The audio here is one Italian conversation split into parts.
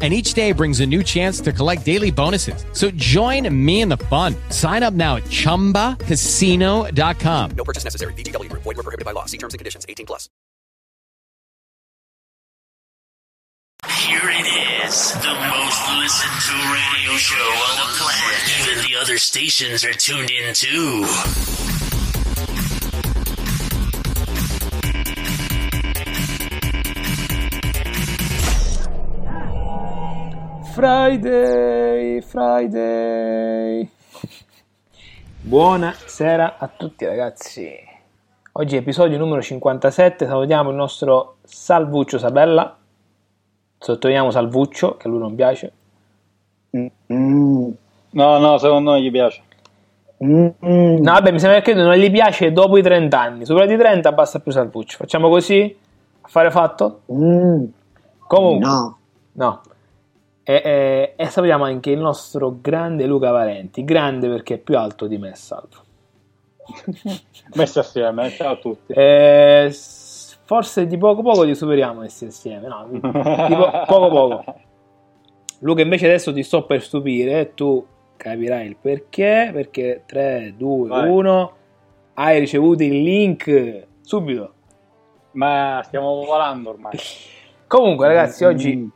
And each day brings a new chance to collect daily bonuses. So join me in the fun. Sign up now at chumbacasino.com. No purchase necessary. VGW Group. Void were prohibited by law. See terms and conditions. 18 plus. Here it is, the most listened to radio show on the planet. Even the other stations are tuned in too. Friday, Friday. Buonasera a tutti ragazzi. Oggi è episodio numero 57, salutiamo il nostro Salvuccio Sabella. Sottolineiamo Salvuccio, che a lui non piace. No, no, secondo me gli piace. No, vabbè, mi sembra che non gli piace dopo i 30 anni. Sopra di 30 basta più Salvuccio. Facciamo così? Affare fatto? Comunque, No, no. E, e- e salutiamo anche il nostro grande Luca Valenti. Grande perché è più alto di me, Salvo. Messi assieme, ciao a tutti. S- forse di poco poco li superiamo messi insieme. No, di po- poco poco. Luca, invece adesso ti sto per stupire. Tu capirai il perché. Perché 3, 2, Vai. 1. Hai ricevuto il link subito. Ma stiamo volando ormai. Comunque, ragazzi, Mm. oggi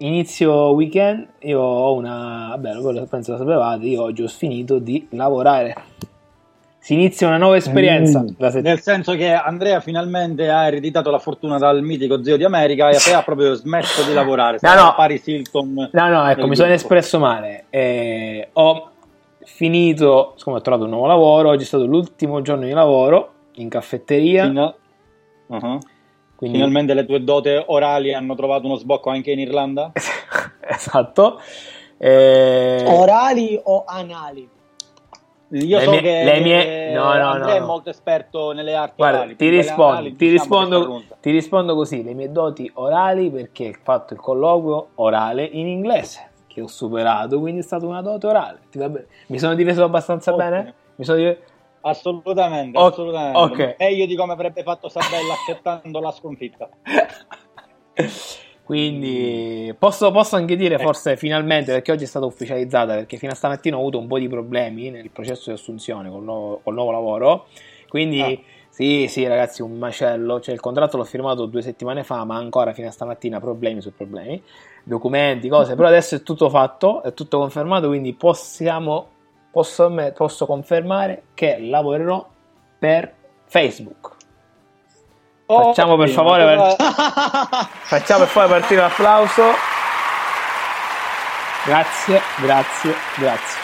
inizio weekend. Io ho una. Vabbè, quello penso lo sapevate. Io oggi ho finito di lavorare. Si inizia una nuova esperienza. Mm. La sett- Nel senso che Andrea finalmente ha ereditato la fortuna dal mitico zio di America e ha proprio smesso di lavorare. No, no. Paris Hilton. No, no, ecco, mi sono gruppo. espresso male. Eh, ho finito, siccome ho trovato un nuovo lavoro, oggi è stato l'ultimo giorno di lavoro in caffetteria. Fino- Uh-huh. Quindi, Finalmente le tue dote orali hanno trovato uno sbocco anche in Irlanda? esatto. Eh, orali o anali? Io Le so mie- che le mie- no, no, no. è molto esperto nelle arti guarda, orali. ti rispondo, anali, ti, diciamo rispondo, ti rispondo così: le mie doti orali perché ho fatto il colloquio orale in inglese che ho superato, quindi è stata una dote orale. Ti va bene? Mi sono difeso abbastanza Ottimo. bene? Mi sono difeso... Assolutamente, O- assolutamente. ok. Meglio di come avrebbe fatto Sabella accettando la sconfitta. Quindi posso, posso anche dire forse finalmente perché oggi è stata ufficializzata perché fino a stamattina ho avuto un po' di problemi nel processo di assunzione col nuovo, col nuovo lavoro. Quindi Ah. sì, sì ragazzi, un macello. Cioè il contratto l'ho firmato due settimane fa ma ancora fino a stamattina problemi su problemi. Documenti, cose. Però adesso è tutto fatto, è tutto confermato quindi possiamo, posso, posso confermare che lavorerò per Facebook. Facciamo per favore cosa- Facciamo per favore partire l'applauso. Grazie, grazie, grazie.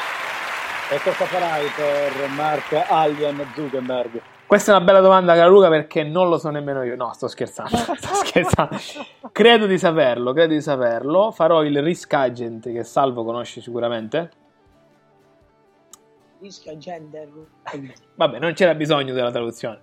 E cosa farai per Mark Alien Zuckerberg? Questa è una bella domanda, cara Luca, perché non lo so nemmeno io. No, sto scherzando. Sto scherzando. Credo di saperlo, credo di saperlo. Farò il risk agent che Salvo conosce sicuramente. Rischio gender. Vabbè, non c'era bisogno della traduzione.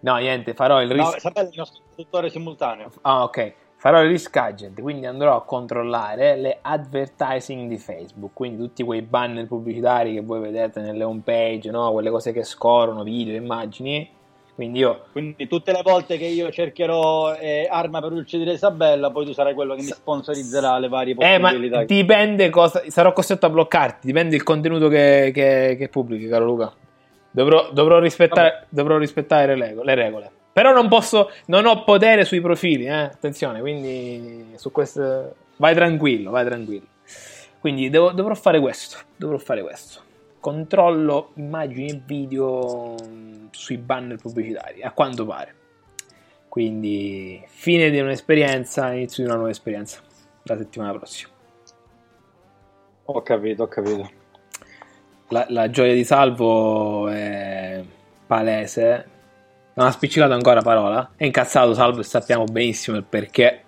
No, niente, farò il No, risk Sabella è il nostro traduttore simultaneo. Ah, ok. Farò il risk agent, quindi andrò a controllare le advertising di Facebook, quindi tutti quei banner pubblicitari che voi vedete nelle home page, no? quelle cose che scorrono, video, immagini, Quindi io Quindi tutte le volte che io cercherò eh, arma per uccidere Isabella, poi tu sarai quello che mi sponsorizzerà le varie Eh, ma possibilità. dipende cosa. Sarò costretto a bloccarti. Dipende il contenuto che, che, che pubblichi, caro Luca. Dovrò, dovrò rispettare, dovrò rispettare le, regole, le regole. Però non posso. Non ho potere sui profili, eh. Attenzione, quindi su questo. Vai tranquillo, vai tranquillo. Quindi devo- dovrò fare questo. Dovrò fare questo. Controllo immagini e video mh, sui banner pubblicitari, a quanto pare. Quindi, fine di un'esperienza, inizio di una nuova esperienza. La settimana prossima. Ho capito, ho capito. La, la gioia di Salvo è palese. Non ha spiccicato ancora parola. È incazzato Salvo e sappiamo benissimo il perché.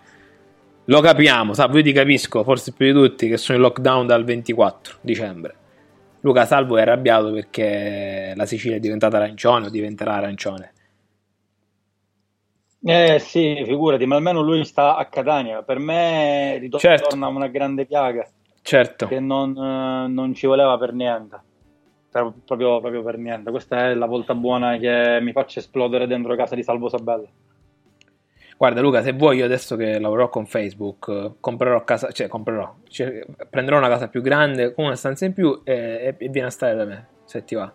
Lo capiamo, Salvo, io ti capisco, forse più di tutti, che sono in lockdown dal 24 dicembre. Luca Salvo è arrabbiato perché la Sicilia è diventata arancione o diventerà arancione. Eh sì, figurati, ma almeno lui sta a Catania. Per me ritorna Certo. una grande piaga Certo. che non, eh, non ci voleva per niente. Per- proprio, proprio per niente. Questa è la volta buona che mi faccia esplodere dentro casa di Salvo Sabella. Guarda Luca, se vuoi io adesso che lavorerò con Facebook, eh, comprerò casa, cioè comprerò, cioè, prenderò una casa più grande con una stanza in più e, e vieni a stare da me, se ti va.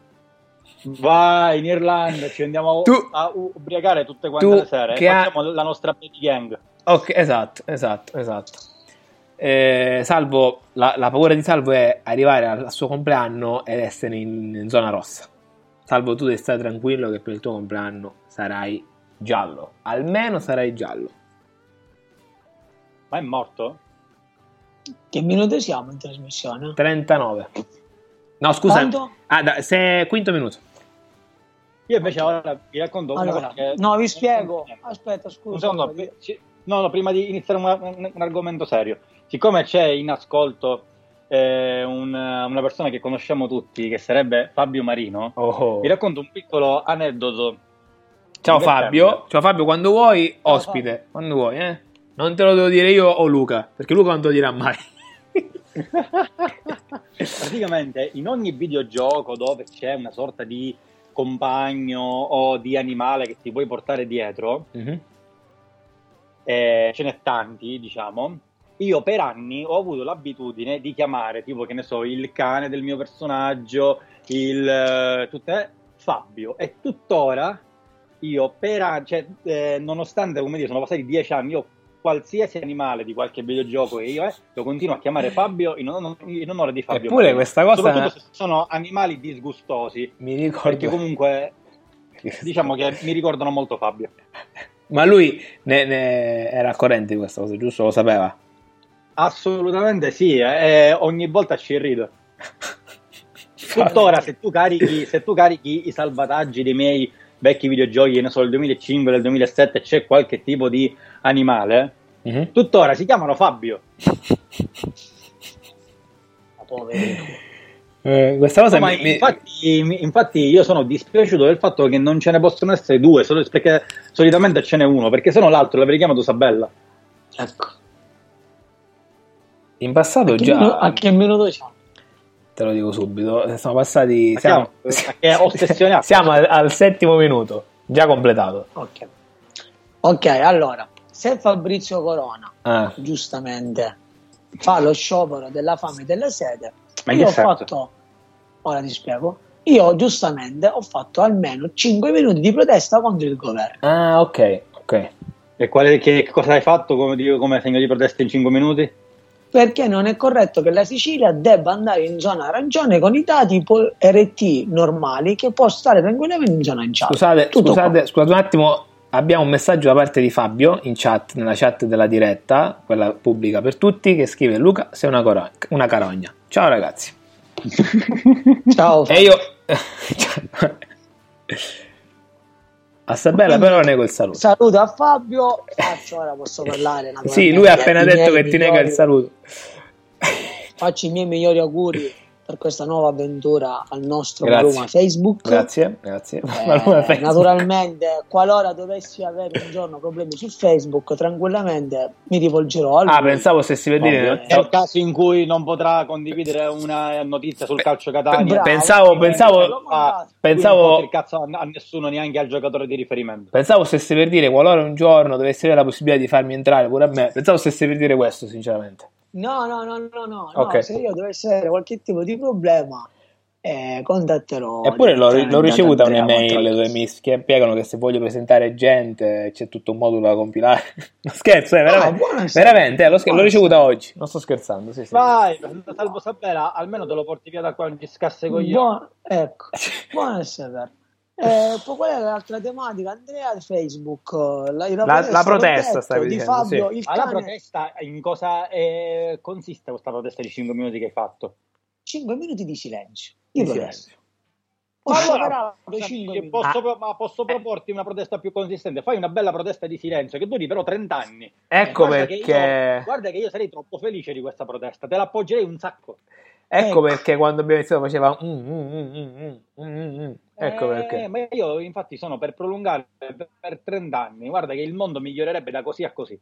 Vai in Irlanda, ci andiamo a, Tu- a ubriacare tutte quante le sere. che ha- Facciamo la nostra baby gang. Ok, esatto, esatto, esatto. Eh, Salvo, la, la paura di Salvo è arrivare al, al suo compleanno ed essere in, in zona rossa. Salvo, tu devi stare tranquillo che per il tuo compleanno sarai giallo. Almeno sarai giallo. Ma è morto? Che minuto siamo in trasmissione? 39. No, scusa. Quanto? Ah, da, se, quinto minuto. Io invece ora vi racconto una Allora, cosa che... no, vi spiego. Aspetta, Un scusa. secondo, ci- no, no, prima di iniziare un, un- un argomento serio, siccome c'è in ascolto eh, un- una persona che conosciamo tutti, che sarebbe Fabio Marino, Oh. vi racconto un piccolo aneddoto. Ciao. Fabio. Ciao Fabio, quando vuoi, Ciao, ospite. Quando vuoi, eh. Non te lo devo dire io o Luca, perché Luca non te lo dirà mai. Praticamente in ogni videogioco dove c'è una sorta di compagno o di animale che ti puoi portare dietro, Mhm. eh, ce n'è tanti, diciamo. Io per anni ho avuto l'abitudine di chiamare, tipo che ne so, il cane del mio personaggio, il eh, tutte, Fabio. E tuttora io per cioè, eh, nonostante come dire, sono passati dieci anni, io qualsiasi animale di qualche videogioco che io eh, lo continuo a chiamare Fabio in, on- in onore di Fabio. Eppure Marino. questa cosa- Soprattutto se sono animali disgustosi, Mi ricordo. perché comunque diciamo che mi ricordano molto Fabio. Ma lui ne, ne era al corrente di questa cosa, giusto? Lo sapeva. Assolutamente sì, eh, ogni volta ci rido. Tuttora, se tu, carichi, se tu carichi i salvataggi dei miei vecchi videogiochi, ne so, del 2005, del 2007, c'è qualche tipo di animale, Mhm. tuttora si chiamano Fabio. Ma poverino. Eh, questa cosa No, ma mi- mi- infatti, mi- infatti io sono dispiaciuto del fatto che non ce ne possono essere due, solo perché solitamente ce n'è uno, perché se no l'altro l'avrei chiamato Sabella. Ecco. in passato A già minu- a che minuto siamo? Te lo dico subito. Sono passati. Ma Siamo, siamo- che è ossessionato. siamo al, al settimo minuto, già completato. Ok. Ok, allora, se Fabrizio Corona Ah, giustamente fa lo sciopero della fame e della sede, Ma io ho senso? fatto, ora ti spiego, io giustamente ho fatto almeno 5 minuti di protesta contro il governo. ah, ok, ok. E quale, che, cosa hai fatto come, come segno di protesta in 5 minuti? Perché non è corretto che la Sicilia debba andare in zona arancione con i dati RT normali che può stare tranquillamente in zona gialla. Scusate, scusate, scusate un attimo. Abbiamo un messaggio da parte di Fabio in chat, nella chat della diretta, quella pubblica per tutti, che scrive: Luca, sei una, coro- una carogna. Ciao ragazzi. Ciao. E io. A Sabella, però, nego il saluto. Saluto a Fabio. Faccio ora posso parlare. Sì, lui ha appena detto che ti nega il saluto. Faccio i miei migliori auguri per questa nuova avventura al nostro Grazie. Maluma Facebook. Grazie, grazie. Eh, Maluma Facebook. naturalmente, qualora dovessi avere un giorno problemi su Facebook, tranquillamente mi rivolgerò a lui. Ah, pensavo stessi per dire. Ovvio. Nel caso in cui non potrà condividere una notizia sul calcio Catania, Bravo. Pensavo, pensavo, ah, pensavo- non il cazzo a, a nessuno, neanche al giocatore di riferimento. Pensavo stesse per dire qualora un giorno dovessi avere la possibilità di farmi entrare pure a me. Pensavo stesse per dire questo, sinceramente. No, no, no, no, no, Ok. no, se io dovessi avere qualche tipo di problema, eh, contatterò. Eppure l'ho, l'ho ricevuta un'email dove mi spiegano che se voglio presentare gente c'è tutto un modulo da compilare. No, scherzo, eh, veramente. buonasera. veramente eh, l'ho, scher- l'ho ricevuta oggi. Non sto scherzando. Sì, sì. Vai, salvo Sabella, almeno te lo porti via da qua, non ti scasse con gli Buon- ecco, buono a sapere. Eh, poi qual è l'altra tematica? Andrea Facebook, la, La- la protesta, stavi di dicendo, Fabio, sì. il Ma la cane, protesta in cosa eh, consiste questa protesta di 5 minuti che hai fatto? 5 minuti di silenzio. Di Di silenzio. Allora, però Senti, 5 che minuti. posso, Ah. ma posso proporti una protesta più consistente? Fai una bella protesta di silenzio che duri però 30 anni. Ecco Guarda che perché. io- guarda che io sarei troppo felice di questa protesta, te l'appoggerei un sacco. Ecco Ecco. perché quando abbiamo iniziato faceva. mm, mm, mm, Ecco Eh, perché. Ma io infatti sono per prolungare per, per 30 anni. Guarda che il mondo migliorerebbe da così a così.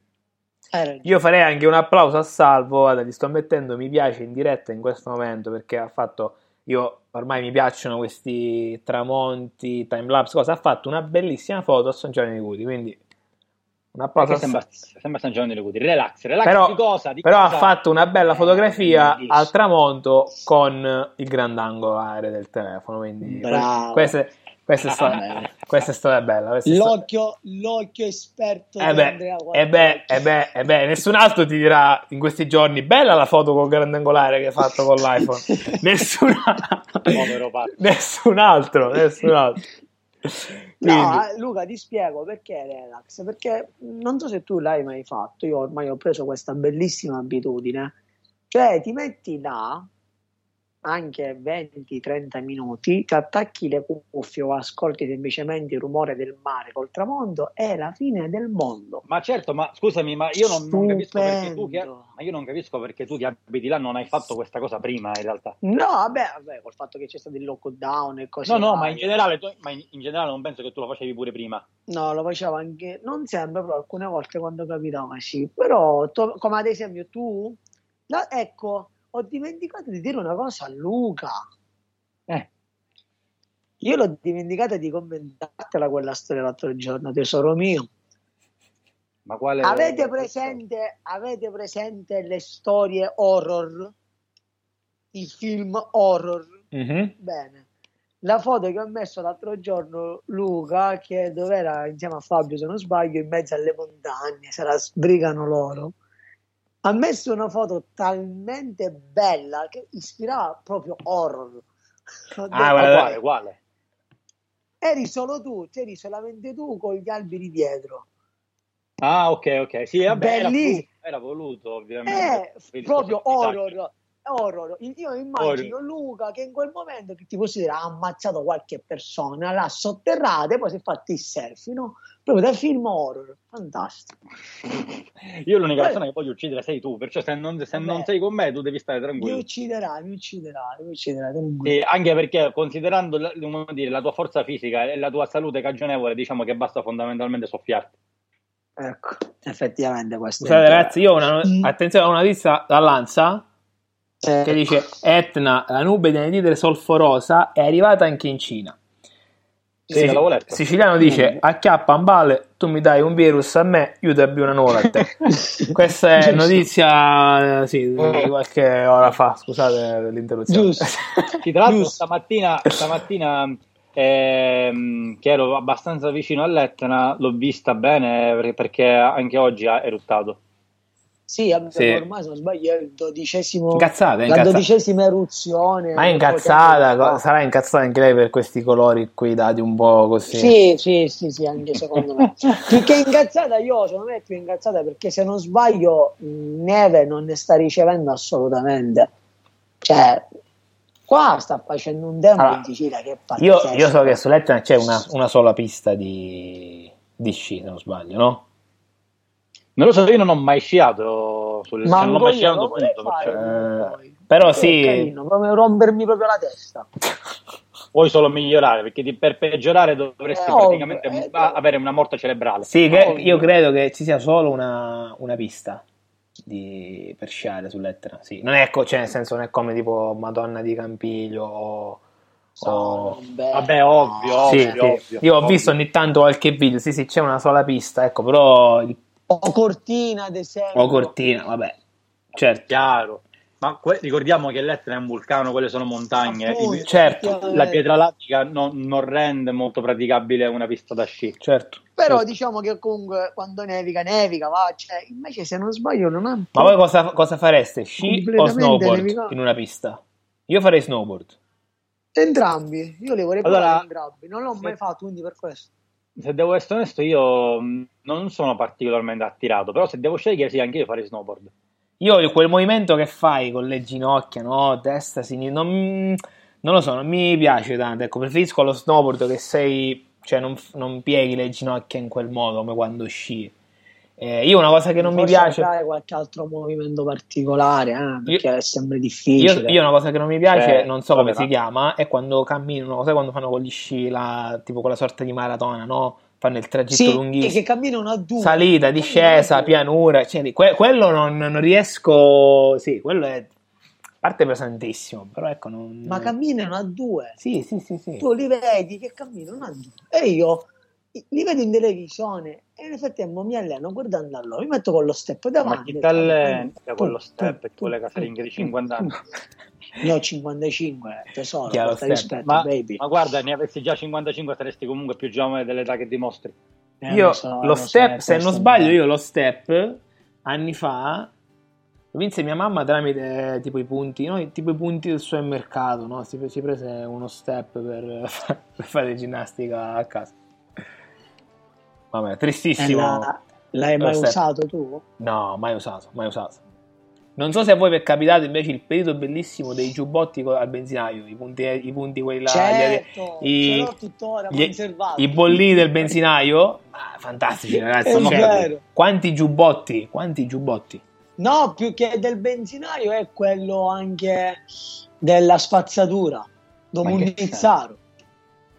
Ragione. Io farei anche un applauso a Salvo, guarda, gli sto mettendo mi piace in diretta in questo momento perché ha fatto, io ormai mi piacciono questi tramonti, timelapse, cosa, ha fatto una bellissima foto a San Giovanni di Cudi, quindi un applauso Perché a sembra, sembra San Giovanni delle Cuti. Relax, relax Però, di cosa? Di però ha cosa? fatto una bella Eh, fotografia bellissimo. al tramonto con il grandangolare del telefono, quindi Bravo. questa, questa è stata, questa è stata bella. è stata- L'occhio, l'occhio esperto Eh di Andrea beh, eh beh, eh beh, eh beh, nessun altro ti dirà in questi giorni bella la foto col grandangolare che hai fatto con l'iPhone. nessun, Povero nessun altro, nessun altro. Quindi, No, eh, Luca, ti spiego perché relax. Perché non so se tu l'hai mai fatto. Io ormai ho preso questa bellissima abitudine. Cioè, ti metti là anche 20-30 minuti, ti attacchi le cuffie o ascolti semplicemente il rumore del mare col tramonto, è la fine del mondo. Ma certo, ma scusami, ma io non, non capisco perché tu che, ma io non capisco perché tu ti abiti là non hai fatto questa cosa prima in realtà. No, vabbè, vabbè, col fatto che c'è stato il lockdown e così. No, no, ma in generale, tu- ma in, in generale non penso che tu lo facevi pure prima. No, lo facevo anche, non sempre, però alcune volte quando capitava sì. Però, to- come ad esempio tu, la- ecco, ho dimenticato di dire una cosa a Luca. Eh. Io l'ho dimenticata di commentartela quella storia l'altro giorno, tesoro mio. Ma quale Avete presente, avete presente le storie horror? I film horror? mhm. Bene. La foto che ho messo l'altro giorno, Luca, che dove era insieme a Fabio, se non sbaglio, in mezzo alle montagne, se la sbrigano loro, ha messo una foto talmente bella che ispirava proprio horror. Ah, guarda- quale, quale? eri solo tu, c'eri solamente tu con gli alberi dietro. Ah, ok, ok. Sì, vabbè, era, era voluto, ovviamente. Eh, Vedi, proprio horror. Horror. Io immagino Luca che in quel momento che ti posso dire ha ammazzato qualche persona, l'ha sotterrata e poi si è fatto il selfie, no? Proprio da film horror. Fantastico. Io l'unica persona che voglio uccidere sei tu, perciò se non, se non sei con me tu devi stare Mi tranquillo. ucciderai, mi ucciderai, mi ucciderai. tranquillo. Sì, anche perché considerando la, come dire, la tua forza fisica e la tua salute cagionevole, diciamo che basta fondamentalmente soffiarti. Ecco, effettivamente questo. Scusate ragazzi, io ho una, Mm. attenzione, ho una notizia dall'Ansa Eh, che dice Etna, la nube di anidride solforosa è arrivata anche in Cina. Sì, letto. Siciliano dice acchiappa un balle, tu mi dai un virus a me, io ti abbio una nuvola a te. Questa è notizia eh, sì, di qualche ora fa, scusate l'interruzione. Giusto. Sì, tra l'altro stamattina, stamattina ehm, che ero abbastanza vicino all'Etna, l'ho vista bene per- perché anche oggi ha eruttato. Sì, Sì. ormai se non sbaglio è il dodicesimo, Incazzata, è la incazzata. dodicesima eruzione. Ma è incazzata, tempo sarà incazzata anche lei per questi colori qui dati un po' così. Sì, sì, sì, sì, anche secondo me. Più che incazzata, io secondo me è più incazzata perché se non sbaglio, Neve non ne sta ricevendo assolutamente. Cioè, qua sta facendo un tempo Allora, in Sicilia che è Io, pazzesco. io so che sull'Etna c'è una, una sola pista di, di sci, se non sbaglio, no? Non lo so, io non ho mai sciato sul, Ma non anche mai vorrei punto, fare. Eh, però sì, carino, proprio rompermi proprio la testa. Vuoi solo migliorare, perché ti- per peggiorare dovresti Eh, praticamente eh, a- avere una morte cerebrale. sì, che- Ovvio. io credo che ci sia solo una, una pista di- per sciare sull'Etna. Sì. Non è, co- cioè, nel senso, non è come tipo Madonna di Campiglio o... o- Vabbè, Vabbè, ovvio, Sì, ovvio, sì. ovvio, Io ho ovvio. visto ogni tanto qualche video, sì, sì, c'è una sola pista, ecco, però il- O Cortina, ad esempio. o Cortina, vabbè, certo. Chiaro. Ma que- ricordiamo che l'Etna è un vulcano, quelle sono montagne. Appunto, certo. la pietra lattica non, non rende molto praticabile una pista da sci. Certo. Però certo. diciamo che comunque quando nevica, nevica, va. Cioè, invece se non sbaglio non ha... Ma voi cosa, cosa fareste? Sci o snowboard navigato. in una pista? Io farei snowboard. Entrambi, io li vorrei Allora- provare entrambi, non l'ho mai fatto, quindi per questo. Se devo essere onesto, io mh, non sono particolarmente attirato, però se devo scegliere, sì, anche io farei snowboard. Io quel movimento che fai con le ginocchia, no? Destra, sinistra, non, non lo so, non mi piace tanto. Ecco, preferisco lo snowboard che sei, cioè non, non pieghi le ginocchia in quel modo come quando sci. Eh, io una cosa che non mi Forse piace, fare qualche altro movimento particolare, eh, perché Io- è sempre io, difficile. io una cosa che non mi piace, Cioè, non so come si ma- chiama, è quando camminano, sai quando fanno con gli sci, la, tipo quella sorta di maratona, no? Fanno il tragitto sì, lunghissimo. che camminano a due. salita, discesa, pianura, cioè, que- quello non, non riesco, sì, quello è a parte pesantissimo, però ecco, non... Ma camminano a due. Sì, sì, sì, sì. Tu li vedi che camminano a due. E io li vedo in televisione e nel frattempo mi alleno guardando a loro. Mi metto con lo step davanti. Ma chi ti allena con lo step e tu, con le casalinghe di 50 anni? Ne ho 55, tesoro, Chiaro, rispetto, Ma, baby. ma guarda, ne avessi già 55, saresti comunque più giovane dell'età che dimostri. Eh, Io lo so, lo step, so, se non sbaglio, io lo step anni fa vinse mia mamma tramite tipo i punti, no? tipo i punti del suo mercato, no? Si, si prese uno step per, per fare ginnastica a casa. Vabbè, Eh, tristissimo. la- l'hai mai usato tu? No, mai usato, mai usato. Non so se a voi vi è capitato invece il periodo bellissimo dei giubbotti al benzinaio, i punti, i punti quelli là, certo, i- ce l'ho tuttora gli- i bollini del benzinaio, ah, fantastici ragazzi. Quanti giubbotti, quanti giubbotti. No, più che del benzinaio è quello anche della spazzatura, Domunizzaro.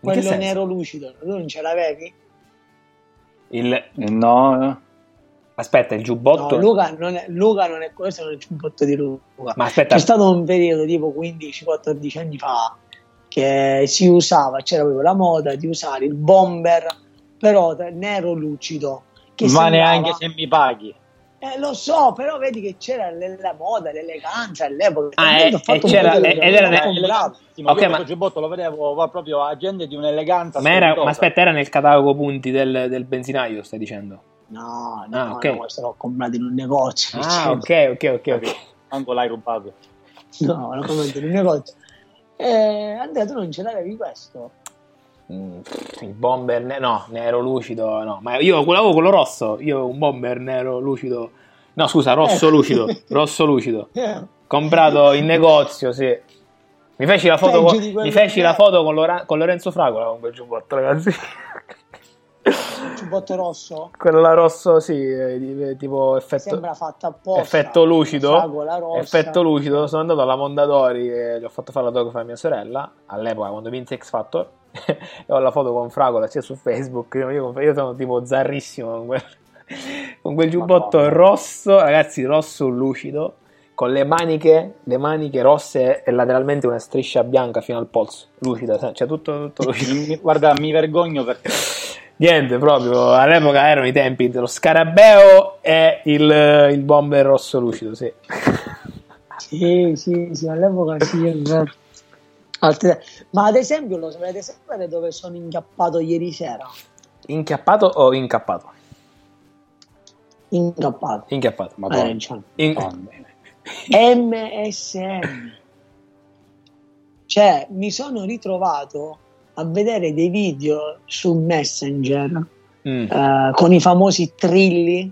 In che Quello nero lucido, tu non ce l'avevi? Il, No, aspetta, il giubbotto. No, Luca non è, Luca non è questo, non è il giubbotto di Luca. Ma aspetta, C'è stato un periodo tipo 15-14 anni fa che si usava, c'era proprio la moda di usare il bomber, però nero lucido. Che ma sembrava- neanche se mi paghi. Eh, lo so, però vedi che c'era la moda, l'eleganza all'epoca. Ah, eh, ho fatto e un c'era- ed era- eh. Elegantissimo. Ok, ma- questo giubbotto lo vedevo va proprio a gente di un'eleganza ma, era, ma aspetta, era nel catalogo punti del, del benzinaio, stai dicendo? No, no, Ah, ok. no, questo l'ho comprato in un negozio. Ah, ok, ok, ok. ok. Anche l'hai rubato. No, l'ho comprato in un negozio. Eh, Andrea, tu non ce l'avevi questo? Mm, Il bomber, ne- no, nero lucido, no, ma io avevo quello rosso, io un bomber nero lucido, no scusa, rosso Eh. lucido, rosso lucido, Eh, comprato in negozio, sì. Mi feci la foto, con, mi feci la foto con, Lora- con Lorenzo Fragola con quel giubbotto, ragazzi. il giubbotto rosso? Quello là rosso, sì, eh, tipo effetto, Sembra fatto apposta. effetto lucido. Effetto lucido, sono andato alla Mondadori e gli ho fatto fare l'autografo a mia sorella all'epoca quando vinse X Factor ho la foto con Fragola sia su Facebook. Io, io- sono tipo zarrissimo con quel, con quel giubbotto Madonna. rosso, ragazzi, rosso lucido, con le maniche, le maniche rosse e lateralmente una striscia bianca fino al polso, lucida, cioè tutto, tutto lucido. Guarda, mi vergogno perché Niente, proprio all'epoca erano i tempi dello scarabeo e il, il bomber rosso lucido, sì. Sì, sì, sì, all'epoca sì, è vero. Altre- Ma ad esempio, lo sapete sapere dove sono incappato ieri sera? Inchiappato o incappato? Incappato. Inchiappato. Madonna. Eh. In- MSN. Cioè, mi sono ritrovato a vedere dei video su Messenger Mm. eh, con i famosi trilli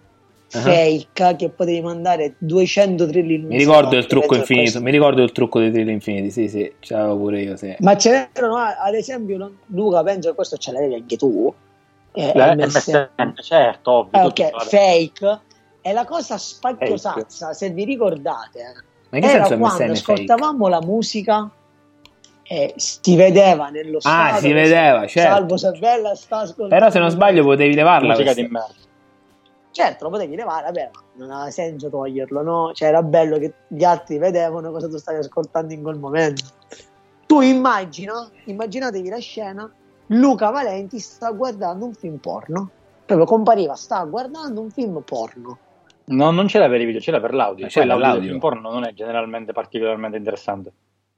Ah. fake che potevi mandare 200 trilli in un Mi ricordo il trucco infinito, mi ricordo il trucco dei trill infiniti, sì, sì, ce l'avevo pure io, sì. Ma c'erano, ah, ad esempio, Luca, penso che questo ce l'avevi anche tu. eh, Eh, MSN. MSN, certo, ovvio. Eh, tutti ok, fake E la cosa spacchiosazza, se vi ricordate, Ma in che era senso quando MSN fake? ascoltavamo la musica e si vedeva nello Ah, stato si che vedeva, certo. Salvo Sabella sta ascoltando Però se non sbaglio potevi levarla. Musica questa. di merda. Certo lo potevi levare vabbè ma non aveva senso toglierlo no cioè era bello che gli altri vedevano cosa tu stavi ascoltando in quel momento tu immagina immaginatevi la scena Luca Valenti sta guardando un film porno proprio compariva sta guardando un film porno No, non c'era per i video, c'era per l'audio. Ma c'era Poi l'audio l'audio. porno non è generalmente particolarmente interessante.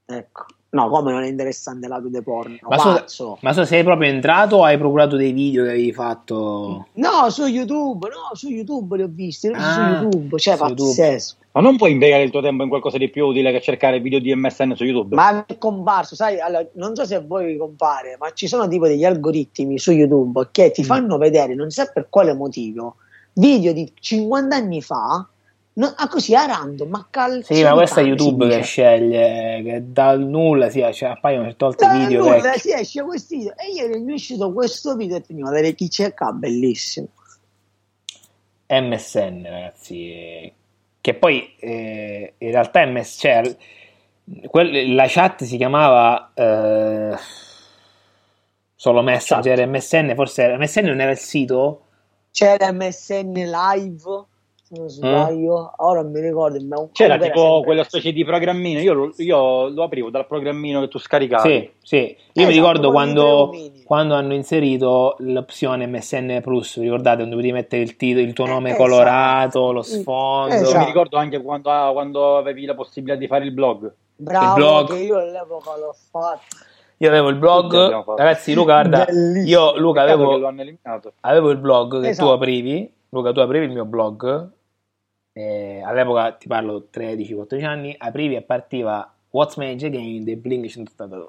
ecco no come non è interessante l'audio di porno Ma, so, ma so sei proprio entrato o hai procurato dei video che avevi fatto? no su YouTube no su YouTube li ho visti Ah, su YouTube cioè su YouTube. pazzesco Ma non puoi impiegare il tuo tempo in qualcosa di più utile che cercare video di MSN su YouTube? Ma è comparso, sai, allora, non so se a voi vi compare, ma ci sono tipo degli algoritmi su YouTube che Mm. ti fanno vedere, non si sa per quale motivo, video di 50 anni fa, no, ah, così a random, ma cal- Sì, ma questo è YouTube che sceglie, che dal nulla si cioè, appaiono certe volte Da video nulla vecchi. si esce questo video e ieri mi è uscito questo video e ti andiamo a vedere chi c'è qua, bellissimo. MSN, ragazzi. Che poi eh, in realtà MS, cioè, quel- la chat si chiamava eh, solo Messenger, MSN, forse MSN non era il sito? C'era MSN Live, non sbaglio, ora non mi ricordo. ma un- C'era tipo sempre- quella specie di programmino, io lo, io lo aprivo dal programmino che tu scaricavi. Sì, sì. Io Esatto, mi ricordo quando, quando hanno inserito l'opzione MSN Plus, vi ricordate, dove potevi mettere il, titolo, il tuo nome esatto. colorato, lo sfondo. Io Esatto. mi ricordo anche quando, ah, quando avevi la possibilità di fare il blog. Bravo, il blog. che io all'epoca l'ho fatto. Io avevo il blog, ragazzi, Luca, guarda, Bellissimo. io Luca avevo, avevo il blog che Esatto. tu aprivi, Luca, tu aprivi il mio blog, eh, all'epoca ti parlo 13-14 anni, aprivi e partiva What's My Age Again dei Blink 182.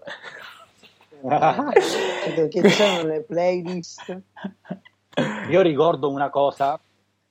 Credo che c'erano le playlist. Io ricordo una cosa,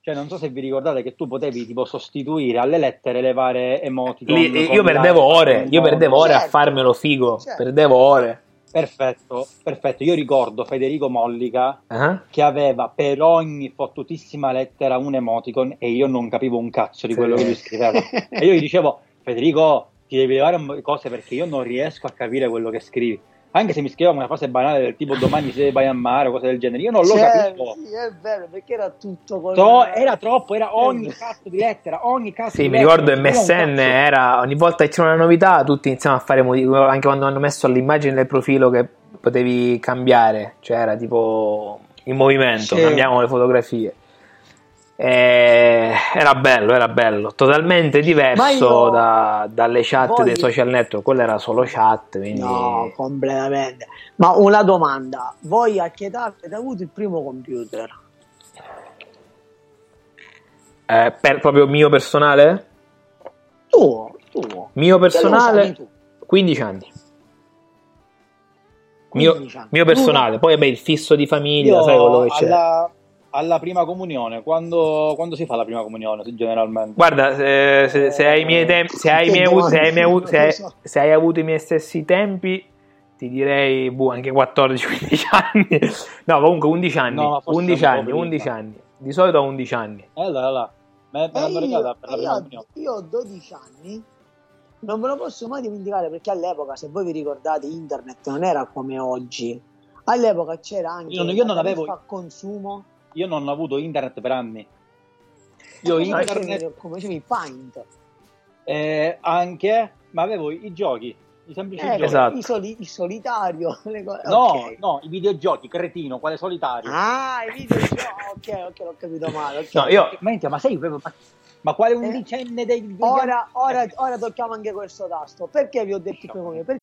cioè non so se vi ricordate che tu potevi tipo sostituire alle lettere le varie emoticon. Lì- io perdevo ore, io perdevo ore a Certo. farmelo figo, Certo. perdevo ore. Perfetto, perfetto. Io ricordo Federico Mollica Ah. che aveva per ogni fottutissima lettera un emoticon e io non capivo un cazzo di Sì. quello che lui scriveva. e io gli dicevo, Federico, ti devi levare cose perché io non riesco a capire quello che scrivi. Anche se mi scriveva una frase banale del tipo domani se vai a mare o cose del genere, io non lo Cioè, capivo. sì, è vero, perché era tutto con... To- era troppo, era ogni cazzo di lettera, ogni cazzo Sì, di mi lettera. ricordo non capivo un MSN era ogni volta che c'era una novità, tutti iniziavano a fare anche quando hanno messo l'immagine del profilo che potevi cambiare, cioè era tipo in movimento, Sì. cambiavamo le fotografie. E era bello, era bello, totalmente diverso da- dalle chat voglio- dei social network, quella era solo chat, quindi No, completamente. Ma una domanda, voi a che età avete avuto il primo computer? eh, per proprio mio personale, Tu, tu. mio personale tu? 15 anni. Mio, 15 anni. mio personale, poi vabbè il fisso di famiglia, sai quello che c'è. alla, alla prima comunione, quando, quando si fa la prima comunione generalmente? Guarda, se, se- se hai i miei tempi, se hai, se se avuto i miei stessi tempi, ti direi boh, anche 14-15 anni. No, comunque 11 anni. No, ma forse 11 un po' anni, prima. 11 anni. Di solito a 11 anni. Eh, allora, regalata per la io, prima io, comunione. io ho 12 anni, non me lo posso mai dimenticare perché all'epoca, se voi vi ricordate, internet non era come oggi. All'epoca c'era anche Io non- io non avevo- consumo. Io non ho avuto internet per anni. Io Come internet come facevi Paint. eh, anche, ma avevo i giochi, i semplici Eh, giochi. Esatto. il, soli- il solitario. le co- No, ok. no, i videogiochi, cretino, quale solitario. Ah, i videogiochi. ok, ok, l'ho capito male. ok. No, io Minchia, ma sei proprio- ma, ma quale undicenne dei degli Ora, ora, ora tocchiamo anche questo tasto. Perché vi ho detto prima io? Perché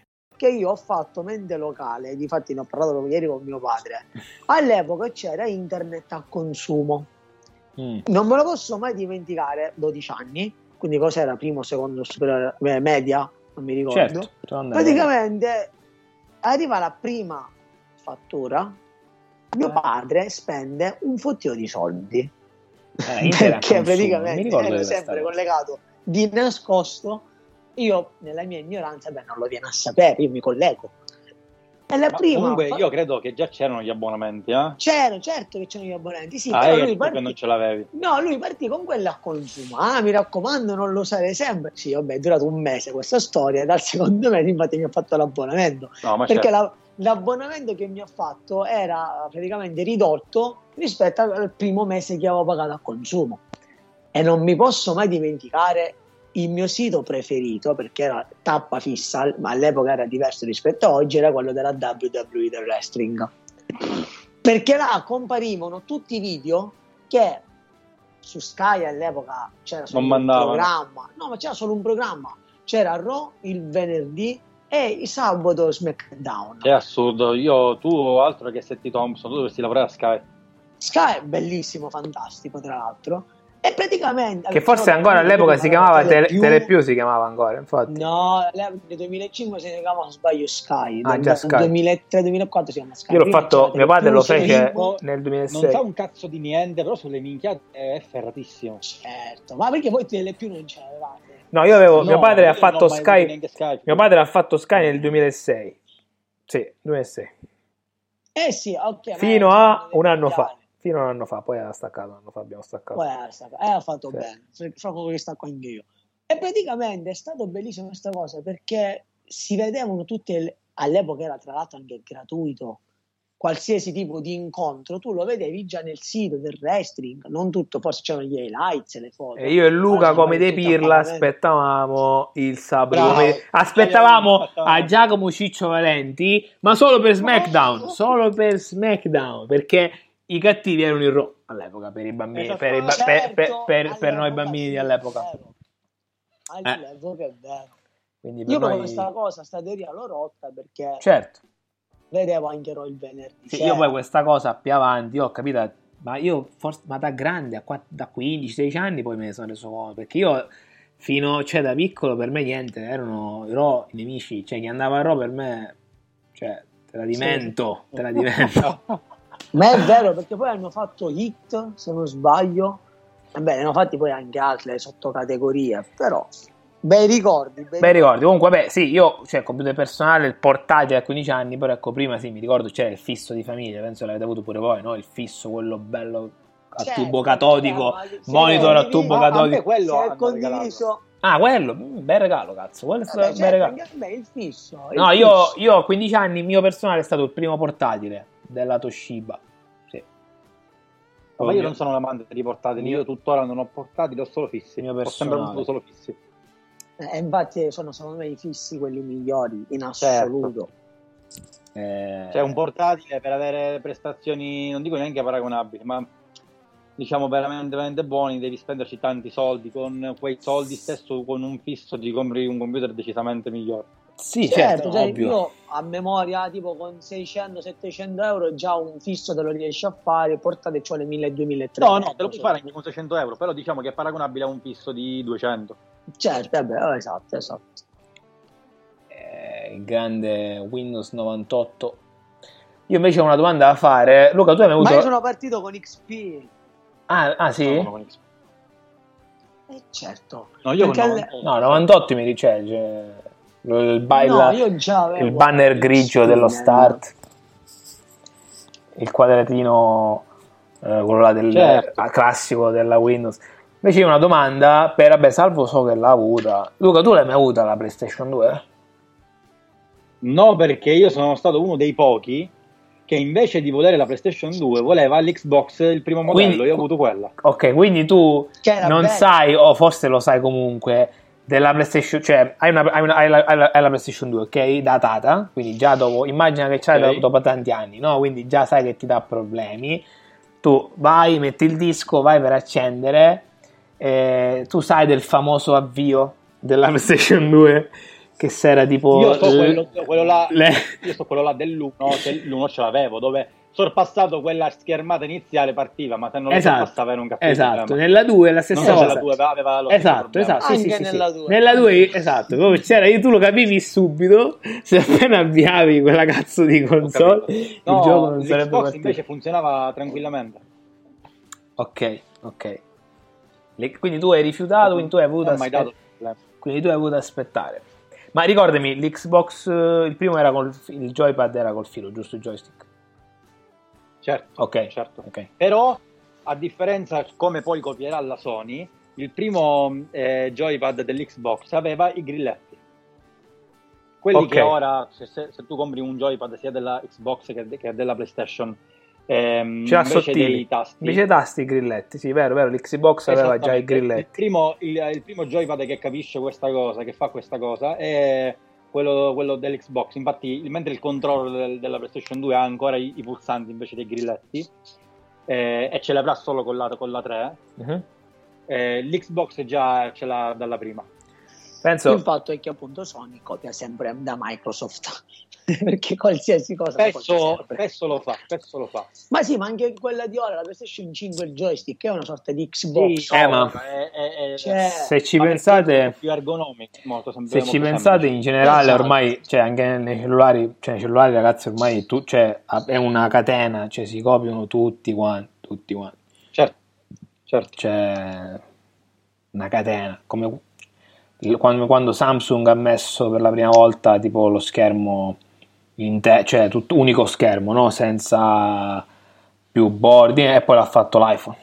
Che io ho fatto mente locale, difatti ne ho parlato ieri con mio padre. All'epoca c'era internet a consumo. Mm. Non me lo posso mai dimenticare, 12 anni, quindi cos'era primo, secondo, superiore, media, non mi ricordo. Certo, Praticamente arriva la prima fattura, mio Eh. padre spende un fottio di soldi. Eh, perché praticamente ero sempre collegato di nascosto. Io, nella mia ignoranza, beh, non lo viene a sapere, io mi collego. E la Ma prima comunque io credo che già c'erano gli abbonamenti, eh? c'era, certo che c'erano gli abbonamenti, sì, ah, però io lui partì- non ce l'avevi. No, lui partì con quella a consumo. Ah, mi raccomando, non lo usare sempre. Sì, vabbè, è durato un mese questa storia. Dal secondo mese, infatti, mi ha fatto l'abbonamento. No, ma perché certo. la- l'abbonamento che mi ha fatto era praticamente ridotto rispetto al primo mese che avevo pagato a consumo. E non mi posso mai dimenticare il mio sito preferito, perché era tappa fissa, ma all'epoca era diverso rispetto a oggi, era quello della WWE del wrestling. Perché là comparivano tutti i video che su Sky all'epoca c'era solo Non un mandavano. programma, no, ma c'era solo un programma. C'era Raw il venerdì e il sabato SmackDown. È assurdo. Io, tu, altro che Setti Thompson, tu dovresti lavorare a Sky. Sky è bellissimo, fantastico tra l'altro. E praticamente... Che forse ancora all'epoca si chiamava Tele, Telepiù, si chiamava ancora, infatti. No, nel 2005 si chiamava, se sbaglio, Sky. Ah, Nel già Sky. 2003-2004 si chiama Sky. Io l'ho fatto, mio padre lo Telepiù, fece nel Non 2006. sa un cazzo di niente, però sulle minchiate è ferratissimo. Certo, ma perché voi Telepiù non ce l'avevate? No, io avevo, No, mio padre ha non fatto Sky, Sky. mio padre ha fatto Sky nel 2006. Sì, 2006. Eh sì, ok. Fino a un anno fa. Fino a un anno fa, poi ha staccato, un anno fa abbiamo staccato. Poi ha staccato. eh, ha fatto Sì. bene, fra quello che sta qua anche io. E praticamente è stato bellissimo questa cosa perché si vedevano tutte, le- all'epoca era tra l'altro anche gratuito, qualsiasi tipo di incontro, tu lo vedevi già nel sito del wrestling, non tutto, forse c'erano gli highlights, le foto. E io e Luca, come dei pirla, aspettavamo il sabato. Bravo. Aspettavamo. a Giacomo Ciccio Valenti, ma solo per SmackDown. Solo per SmackDown, perché i cattivi erano il Raw all'epoca per i bambini, Esatto. per, i ba- Certo, per- per- per- noi bambini sì, all'epoca. All'epoca è vero. Quindi per Io noi... questa cosa, sta teoria l'ho rotta perché Certo. vedevo anche Raw il venerdì. Sì, io poi questa cosa più avanti ho capito, ma io forse, ma da grande, a qua- da 15-16 anni poi me ne sono reso conto, perché io fino, cioè da piccolo per me niente, erano i Raw, i nemici, cioè chi andava a Raw per me, cioè te la dimento, te la dimento. Ma è vero perché poi hanno fatto hit, se non sbaglio. Vabbè, ne hanno fatti poi anche altre sottocategorie, però bei ricordi. Bei Beh ricordi, comunque beh sì, io, cioè computer personale, il portatile a 15 anni, però ecco prima sì, mi ricordo c'era il fisso di famiglia, penso l'avete avuto pure voi, no? Il fisso, quello bello a Certo, tubo catodico, sì, monitor a tubo ma a me catodico. quello è condiviso. Ah, quello, mm, bel regalo, cazzo, quello è stato un bel certo, regalo. anche a me il fisso. il No, io, fisso. io a 15 anni, il mio personale è stato il primo portatile della Toshiba. Sì. Ma io non sono un amante di portatili, io tuttora non ho portatili, ho solo fissi. Mio Ho sempre avuto solo fissi. Eh, infatti sono secondo me i fissi quelli migliori in Certo. assoluto. Eh, Cioè un portatile per avere prestazioni, non dico neanche paragonabili, ma diciamo veramente, veramente buoni, devi spenderci tanti soldi, con quei soldi stesso, con un fisso ti compri un computer decisamente migliore. Sì, certo, certo, cioè, ovvio. io a memoria tipo con 600-700 euro già un fisso te lo riesci a fare, portate cioè le 1200-1300. No, no, te lo puoi fare anche con 600 euro, però diciamo che è paragonabile a un fisso di 200. Certo, vabbè, esatto, esatto. Eh, il grande Windows 98. Io invece ho una domanda da fare. Luca, tu hai mai Ma avuto... io sono partito con XP. Ah, ah, sì? No, con XP. Eh, certo. No, io Perché con alle- 98. No, 98 mi dice... Cioè, il, ba- No, il- io già avevo il banner grigio dello nel- start. Il quadratino... eh, quello là del Certo. classico della Windows. Invece io ho una domanda per... Vabbè, Salvo so che l'ha avuta. Luca, tu l'hai mai avuta la PlayStation 2? No, perché io sono stato uno dei pochi che invece di volere la PlayStation 2 voleva l'Xbox il primo modello, Quindi- io ho avuto quella. Ok, quindi tu non bello. sai, o forse lo sai comunque, della PlayStation, cioè hai, una- hai una- hai la, la- hai la PlayStation 2, ok? Datata, quindi già dopo, immagina che c'hai Ok. dopo, tanti anni, no? Quindi già sai che ti dà problemi. Tu vai, metti il disco, vai per accendere, eh, tu sai del famoso avvio della PlayStation 2 che si era tipo... Io so quello, quello là, le- io so quello là dell'1, che l'1 ce l'avevo, dove sorpassato quella schermata iniziale partiva, ma se non lo Esatto, sorpassava era un caffè. esatto. Nella 2 è la stessa cosa. la 2 aveva lo stesso Esatto, esatto, sì, nella 2. Nella 2, esatto, come c'era, tu lo capivi subito, se appena avviavi quella cazzo di console, il No, gioco non sarebbe partito. invece funzionava tranquillamente. Ok, ok. Le- quindi tu hai rifiutato, quindi tu hai avuto Non ho mai aspe- dato problemi. quindi tu hai avuto aspettare. Ma ricordami, l'Xbox, eh, il primo era col il joypad era col filo, giusto il joystick? Certo, Ok, certo. ok. Però, a differenza, come poi copierà la Sony, il primo eh, joypad dell'Xbox aveva i grilletti. Quelli Ok. che ora, se, se- se tu compri un joypad sia della Xbox che, che della PlayStation, ehm, l'ha invece sottili. dei tasti, Invece tasti, i grilletti, sì, vero, vero, l'Xbox aveva già i Esattamente. Il grilletti. primo, il, il primo joypad che capisce questa cosa, che fa questa cosa, è quello, quello dell'Xbox. Infatti, mentre il controller del- della PlayStation 2 ha ancora i, i pulsanti invece dei grilletti, eh, e ce l'avrà solo con la, con la 3, Mhm. eh, l'Xbox già ce l'ha dalla prima. Penso, Il fatto è che appunto Sony copia sempre da Microsoft perché qualsiasi cosa Spesso, spesso lo fa, spesso lo fa. Ma sì, ma anche quella di ora, la PlayStation 5, il joystick è una sorta di Xbox. Eh, ma- è, Cioè, se ci pensate... più ergonomico, molto Se molto ci pensate in generale Esatto. ormai, cioè anche nei cellulari, cioè nei cellulari ragazzi ormai tu, cioè, è una catena, cioè si copiano tutti quanti, tutti quanti, Certo, certo. cioè una catena, come quando, quando Samsung ha messo per la prima volta tipo lo schermo in te, cioè tutto unico schermo, no? senza più bordi e poi l'ha fatto l'iPhone.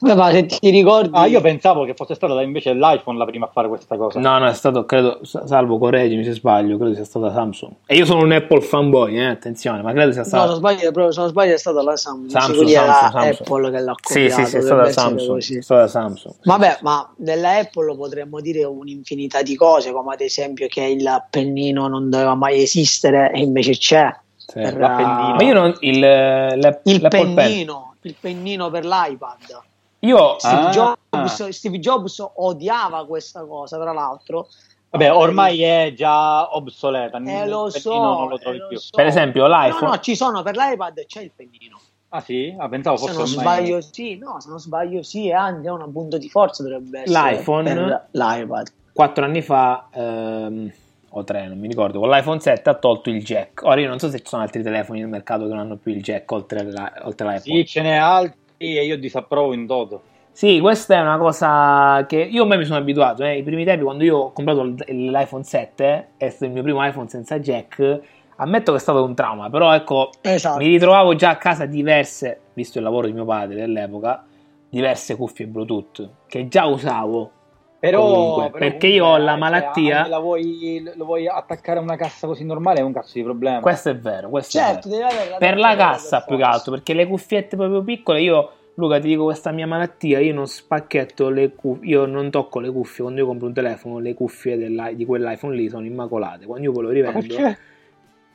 Beh, ma se ti ricordi, Ah, io pensavo che fosse stata invece l'iPhone la prima a fare questa cosa. No, no, è stato, credo, salvo correggimi se sbaglio, credo sia stata Samsung. E io sono un Apple fanboy, eh, attenzione, ma credo sia no, stata... non sbaglio, proprio, se non sbaglio è stata la Samsung, Samsung, Samsung, Samsung. Apple che l'ha Sì, copiato. sì, sì, è stata Samsung. È stata Samsung. Vabbè, ma della Apple potremmo dire un'infinità di cose, come ad esempio che il pennino non doveva mai esistere e invece c'è. Sì. Per, L'appendino. Ma io non... Il, l'App- il l'Apple Pen. Il pennino per l'iPad. Io... Steve, Ah. Jobs, Steve Jobs odiava questa cosa, tra l'altro. Vabbè, ormai è già obsoleta. Eh, lo so, non lo trovi eh, lo più. so. Per esempio l'iPhone... No, no, ci sono per l'iPad c'è il pennino. Ah sì? Ah, pensavo Se fosse non ormai... sbaglio, sì, no, se non sbaglio, sì, e anche è un punto di forza dovrebbe essere L'iPhone- per l'iPad. quattro anni fa, ehm, o tre, non mi ricordo, con l'iPhone 7 ha tolto il jack. Ora io non so se ci sono altri telefoni nel mercato che non hanno più il jack oltre, la, oltre l'iPhone. Sì, ce n'è altri e io disapprovo in toto. Sì, questa è una cosa che io ormai mi sono abituato. Eh. I primi tempi, quando io ho comprato l- l'iPhone 7, è stato il mio primo iPhone senza jack. Ammetto che è stato un trauma, però ecco, Esatto. mi ritrovavo già a casa diverse, visto il lavoro di mio padre dell'epoca, diverse cuffie Bluetooth che già usavo. Però, però perché io ho la cioè, malattia- anche la vuoi, lo vuoi attaccare a una cassa così normale è un cazzo di problema. Questo è vero, questo è Certo, vero. devi avere Per la cassa per più che altro, perché le cuffiette proprio piccole, io Luca ti dico questa mia malattia, io non spacchetto le cuffie, io non tocco le cuffie, quando io compro un telefono le cuffie di quell'iPhone lì sono immacolate, quando io poi lo rivendo, perché?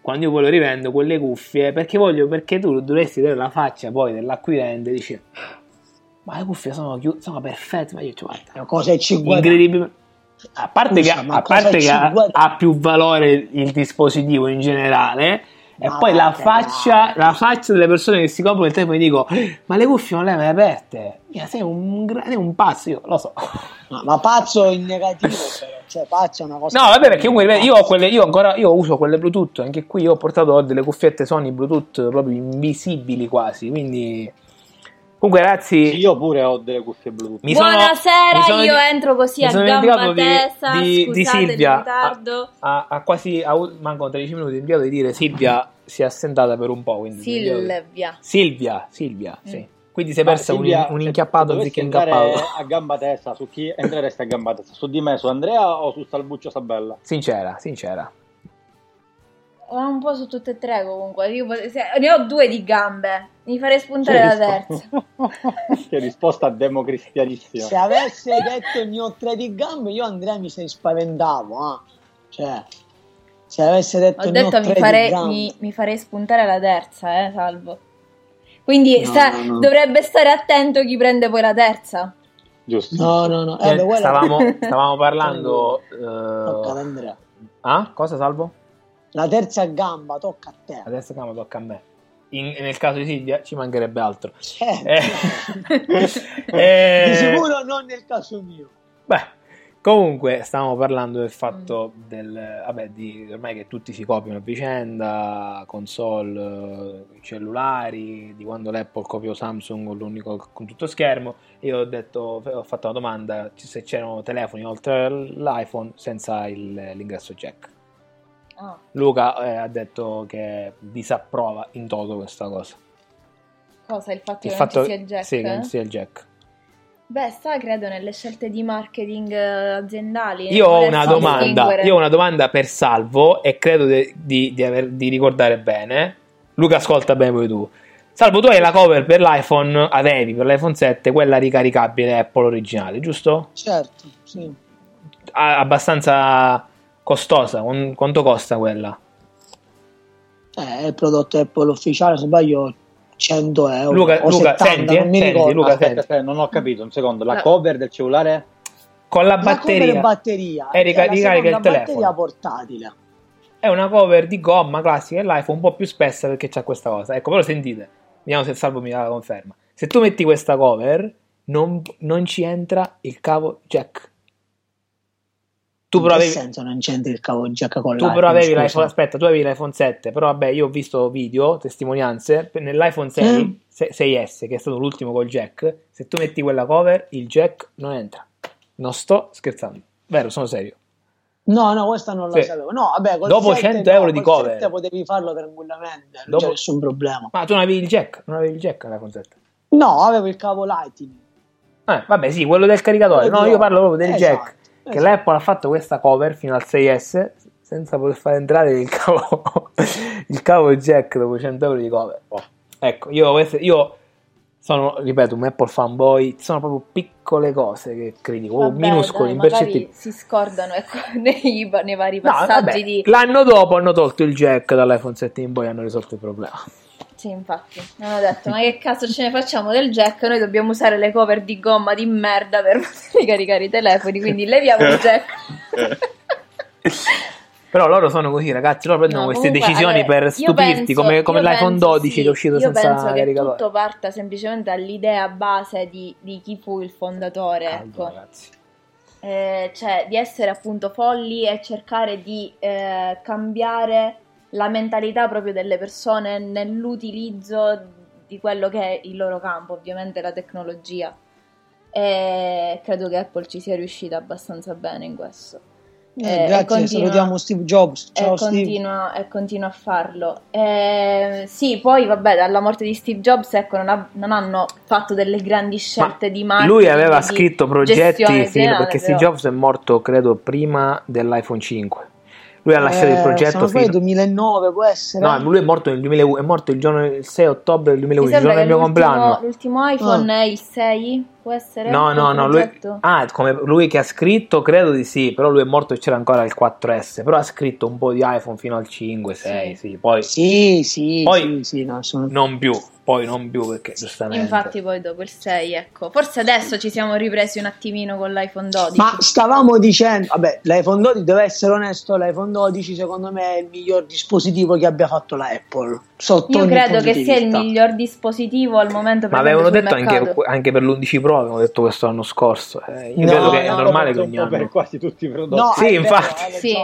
quando io poi lo rivendo quelle cuffie, perché voglio, perché tu dovresti vedere la faccia poi dell'acquirente e dici, ma le cuffie sono, sono perfette, ma io ci guarda, Ma cosa ci guadagni? incredibile. A parte Scusa, che, a parte che ha, più valore il dispositivo in generale, e Ma poi la faccia, la faccia delle persone che si comprano il telefono e dico: Ma le cuffie non le hai mai aperte? Mia, sei un, sei un pazzo, io lo so. Ma, ma pazzo in negativo. Cioè, pazzo è una cosa. No, vabbè, perché comunque io ho quelle, io ancora io uso quelle Bluetooth. Anche qui io ho portato delle cuffiette Sony Bluetooth proprio invisibili quasi. Quindi, comunque, ragazzi, Sì, io pure ho delle cuffie Bluetooth. mi sono- Buonasera, mi sono io entro così a gamba dimenticato di- tesa, di, di scusate il Silvia. ritardo. A, a- a quasi a, mancano 13 minuti. Mi dimenticato di dire Silvia si è assentata per un po'. Quindi Silvia. Silvia, Silvia, sì. Mm. Quindi si è persa un, Silvia, un inchiappato anziché incappato. a gamba tesa, su chi entreresti a gamba tesa? Su di me, su Andrea o su Salbuccio Sabella? Sincera, sincera. Ma un po' su tutte e tre comunque. Io pot- se- ne ho due di gambe. Mi farei spuntare la terza. che risposta democristianissima. Se avesse detto ne ho tre di gambe, io Andrea mi sei spaventavo. ah. Cioè, se avesse detto Ho ne ho detto tre mi di farei, gambe. mi, mi farei spuntare la terza, eh, salvo. Quindi No, sta- no, no. dovrebbe stare attento chi prende poi la terza. Giusto. No, no, no. Eh, Eh, quella- stavamo, stavamo parlando... Eh, ah? Cosa, Salvo? La terza gamba tocca a te. Adesso cama tocca a me. In- nel caso di Silvia ci mancherebbe altro. Certo. Eh, eh, Di sicuro non nel caso mio. Beh, comunque stavamo parlando del fatto del vabbè, di ormai che tutti si copiano a vicenda, console, eh, cellulari, di quando l'Apple copiò Samsung con l'unico con tutto schermo. Io ho detto, ho fatto una domanda se c'erano telefoni oltre l'iPhone senza il- l'ingresso jack. Ah, Luca eh, ha detto che disapprova in toto questa cosa. cosa? Il fatto Il che fatto non ci sia il jack? sì, che non sia il jack. Beh, sta credo nelle scelte di marketing eh, aziendali. Io ho una domanda, io ho una domanda per Salvo e credo de- di, di aver- di ricordare bene. Luca, ascolta bene poi tu. Salvo, tu hai la cover per l'iPhone, avevi per l'iPhone 7 quella ricaricabile Apple originale, giusto? Certo, sì. A- abbastanza costosa. Qu- quanto costa quella? Eh, il prodotto Apple ufficiale, se sbaglio, 100 euro. Luca- o Luca, 70, senti, eh, non mi senti, ricordo. Luca, aspetta, aspetta, non ho capito un secondo. La La- cover del cellulare? Con la La cover batteria. batteria. E rica- è la ricarica il telefono. batteria portatile. È una cover di gomma classica dell'iPhone un po' più spessa perché c'ha questa cosa. Ecco, però sentite, vediamo se Salvo mi dà la conferma. Se tu metti questa cover, non, non ci entra il cavo jack. Tu però avevi, senso non c'entra il cavo jack con tu l'iPhone? però avevi l'iPhone, aspetta, tu avevi l'iPhone 7, però vabbè, io ho visto video, testimonianze, nell'iPhone 6, Mm. se- 6S, che è stato l'ultimo col jack, se tu metti quella cover, il jack non entra. Non sto scherzando, vero, sono serio. No, no, questa non la Sì. sapevo. No, vabbè, Dopo 7 100 no, euro di cover. 7 potevi farlo tranquillamente, non Dopo- c'è nessun problema. Ma tu non avevi il jack, non avevi il jack nell'iPhone 7. No, avevo il cavo Lightning. Eh, vabbè, sì, quello del caricatore. No, io parlo proprio del Esatto, jack. Che esatto. l'Apple ha fatto questa cover fino al 6S senza poter fare entrare il cavo, il cavo jack dopo 100 euro di cover. Oh. Ecco, io, queste- io sono, ripeto, un Apple fanboy. Sono proprio piccole cose che critico, Vabbè, minuscoli, impercettibili. si scordano ecco, nei, nei vari No, passaggi vabbè, di... L'anno dopo hanno tolto il jack dall'iPhone 7 in poi e hanno risolto il problema. Sì, infatti, hanno detto, ma che cazzo ce ne facciamo del jack? Noi dobbiamo usare le cover di gomma di merda per ricaricare i telefoni, quindi leviamo il jack. Però loro sono così, ragazzi. Loro prendono No, queste comunque, decisioni allora, per stupirti, penso- come, come l'iPhone penso, 12 sì, che è uscito io senza penso che caricatore. tutto parta semplicemente dall'idea base di, di chi fu il fondatore, Caldo, ecco. Eh, cioè di essere appunto folli e cercare di eh, cambiare la mentalità proprio delle persone nell'utilizzo di quello che è il loro campo, ovviamente la tecnologia. E credo che Apple ci sia riuscita abbastanza bene in questo. Eh, Eh, e grazie, continua- salutiamo Steve Jobs. Ciao e, Steve. continua, e continua a farlo. Eh, sì, poi vabbè, dalla morte di Steve Jobs, ecco, non, ha- non hanno fatto delle grandi scelte di marketing. Lui aveva scritto progetti generale, perché Steve. Jobs è morto, credo, prima dell'iPhone 5. Lui ha lasciato il Eh, progetto sono poi fino. 2009, può essere? No, lui è morto nel 2001, è morto il giorno il 6 ottobre del Mi 2011, il giorno del mio compleanno. l'ultimo iPhone è il 6, può essere? No, no, il no, lui, progetto? ah, come lui che ha scritto, credo di sì, però lui è morto e c'era ancora il 4S, però ha scritto un po' di iPhone fino al 5, 6, sì, poi Sì, sì, Poi- sì, sì, no, sono- non più, poi non più perché giustamente. Infatti poi dopo il 6, ecco. Forse adesso ci siamo ripresi un attimino con l'iPhone 12. Ma stavamo dicendo, vabbè, l'iPhone 12, devo essere onesto, l'iPhone 12 secondo me è il miglior dispositivo che abbia fatto la Apple. Sotto Io credo che sia il miglior dispositivo al momento Ma presente avevano detto anche, anche per l'11 Pro, avevano detto questo l'anno scorso. Eh, io No, credo che è no, normale che ogni po' per anno. quasi tutti i prodotti. No, Sì, è vero, infatti. ragione. Sì.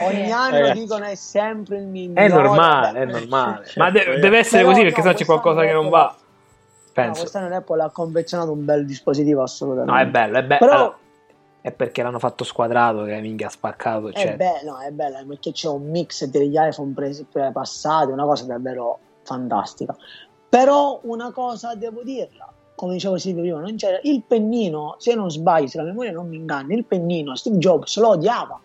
Ogni Sì. anno Ragazzi. dicono è sempre il migliore. È normale, è normale. certo, Ma de- eh. deve essere Però così no, perché sennò c'è qualcosa che non va. No, Penso. quest'anno Apple ha confezionato un bel dispositivo assolutamente. No, è bello, è bello. Però Allora, è perché l'hanno fatto squadrato che minchia ha spaccato. è Cioè. bello, è bello perché c'è un mix degli iPhone presi- pre- passati, una cosa davvero fantastica. Però una cosa devo dirla, come dicevo Silvio prima, non c'era il pennino, se non sbaglio, se la memoria non mi inganna, il pennino Steve Jobs lo odiava.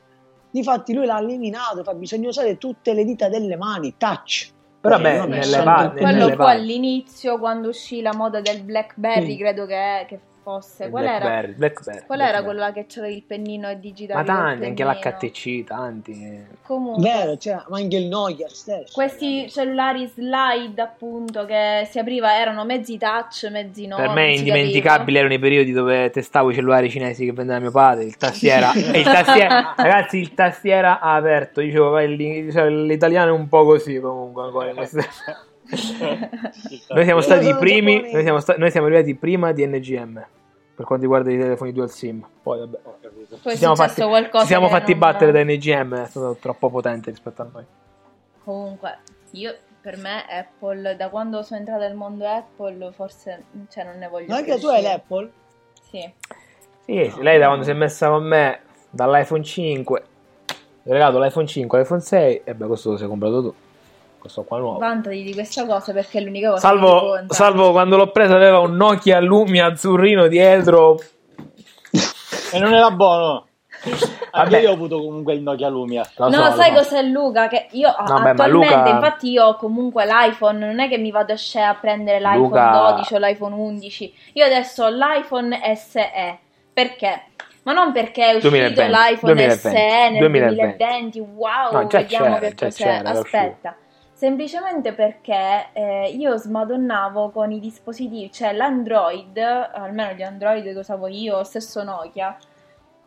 Difatti lui l'ha eliminato, fa bisogna usare tutte le dita delle mani, touch. Però Eh, beh, nelle va- il- nelle Quello fu va- all'inizio quando uscì la moda del Blackberry, Sì. credo che, che fosse. Qual era? Blackberry, Blackberry, Qual era Blackberry. quella che c'aveva il pennino e digitale? Ma tanti, anche l'HTC. tanti. Comunque, Vero, cioè, ma anche il Nokia stesso. questi cellulari slide, appunto, che si apriva, erano mezzi touch, mezzi no. per me non si indimenticabili erano i periodi dove testavo i cellulari cinesi che vendeva mio padre, il tastiera, e il tastiera ragazzi, il tastiera ha aperto, dicevo, vai, cioè, l'italiano è un po' così comunque ancora Noi siamo stati i primi, noi siamo, sta- noi siamo arrivati prima di NGM per quanto riguarda i telefoni dual sim. Poi vabbè, capiva. Poi ci siamo fatti, ci siamo fatti non- battere da NGM, è stato troppo potente rispetto a noi. Comunque, io per me Apple, da quando sono entrata nel mondo Apple, forse cioè, non ne voglio Ma più anche tu hai l'Apple? Sì. Sì, sì, lei da quando si è messa con me dall'iPhone 5, ho regalato l'iPhone 5, l'iPhone 6 e beh questo lo sei comprato tu. Questo qua nuovo. Vantati di questa cosa perché è l'unica cosa che Salvo, conta. salvo quando l'ho preso aveva un Nokia Lumia azzurrino dietro. E non era buono. Anche Vabbè. io ho avuto comunque il Nokia Lumia. No, so, lo sai so. cos'è Luca? Che io ma attualmente, Luca- infatti, io ho comunque l'iPhone. Non è che mi vado a a prendere l'iPhone Luca- 12 o l'iPhone 11. Io adesso ho l'iPhone SE. Perché? Ma non perché è uscito 2020, l'iPhone 2020, SE nel 2020. 2020. Wow, No, vediamo c'era, che cos'è. c'era, era Aspetta. Semplicemente perché eh, io smadonnavo con i dispositivi, cioè l'Android, almeno di Android che usavo io, stesso Nokia.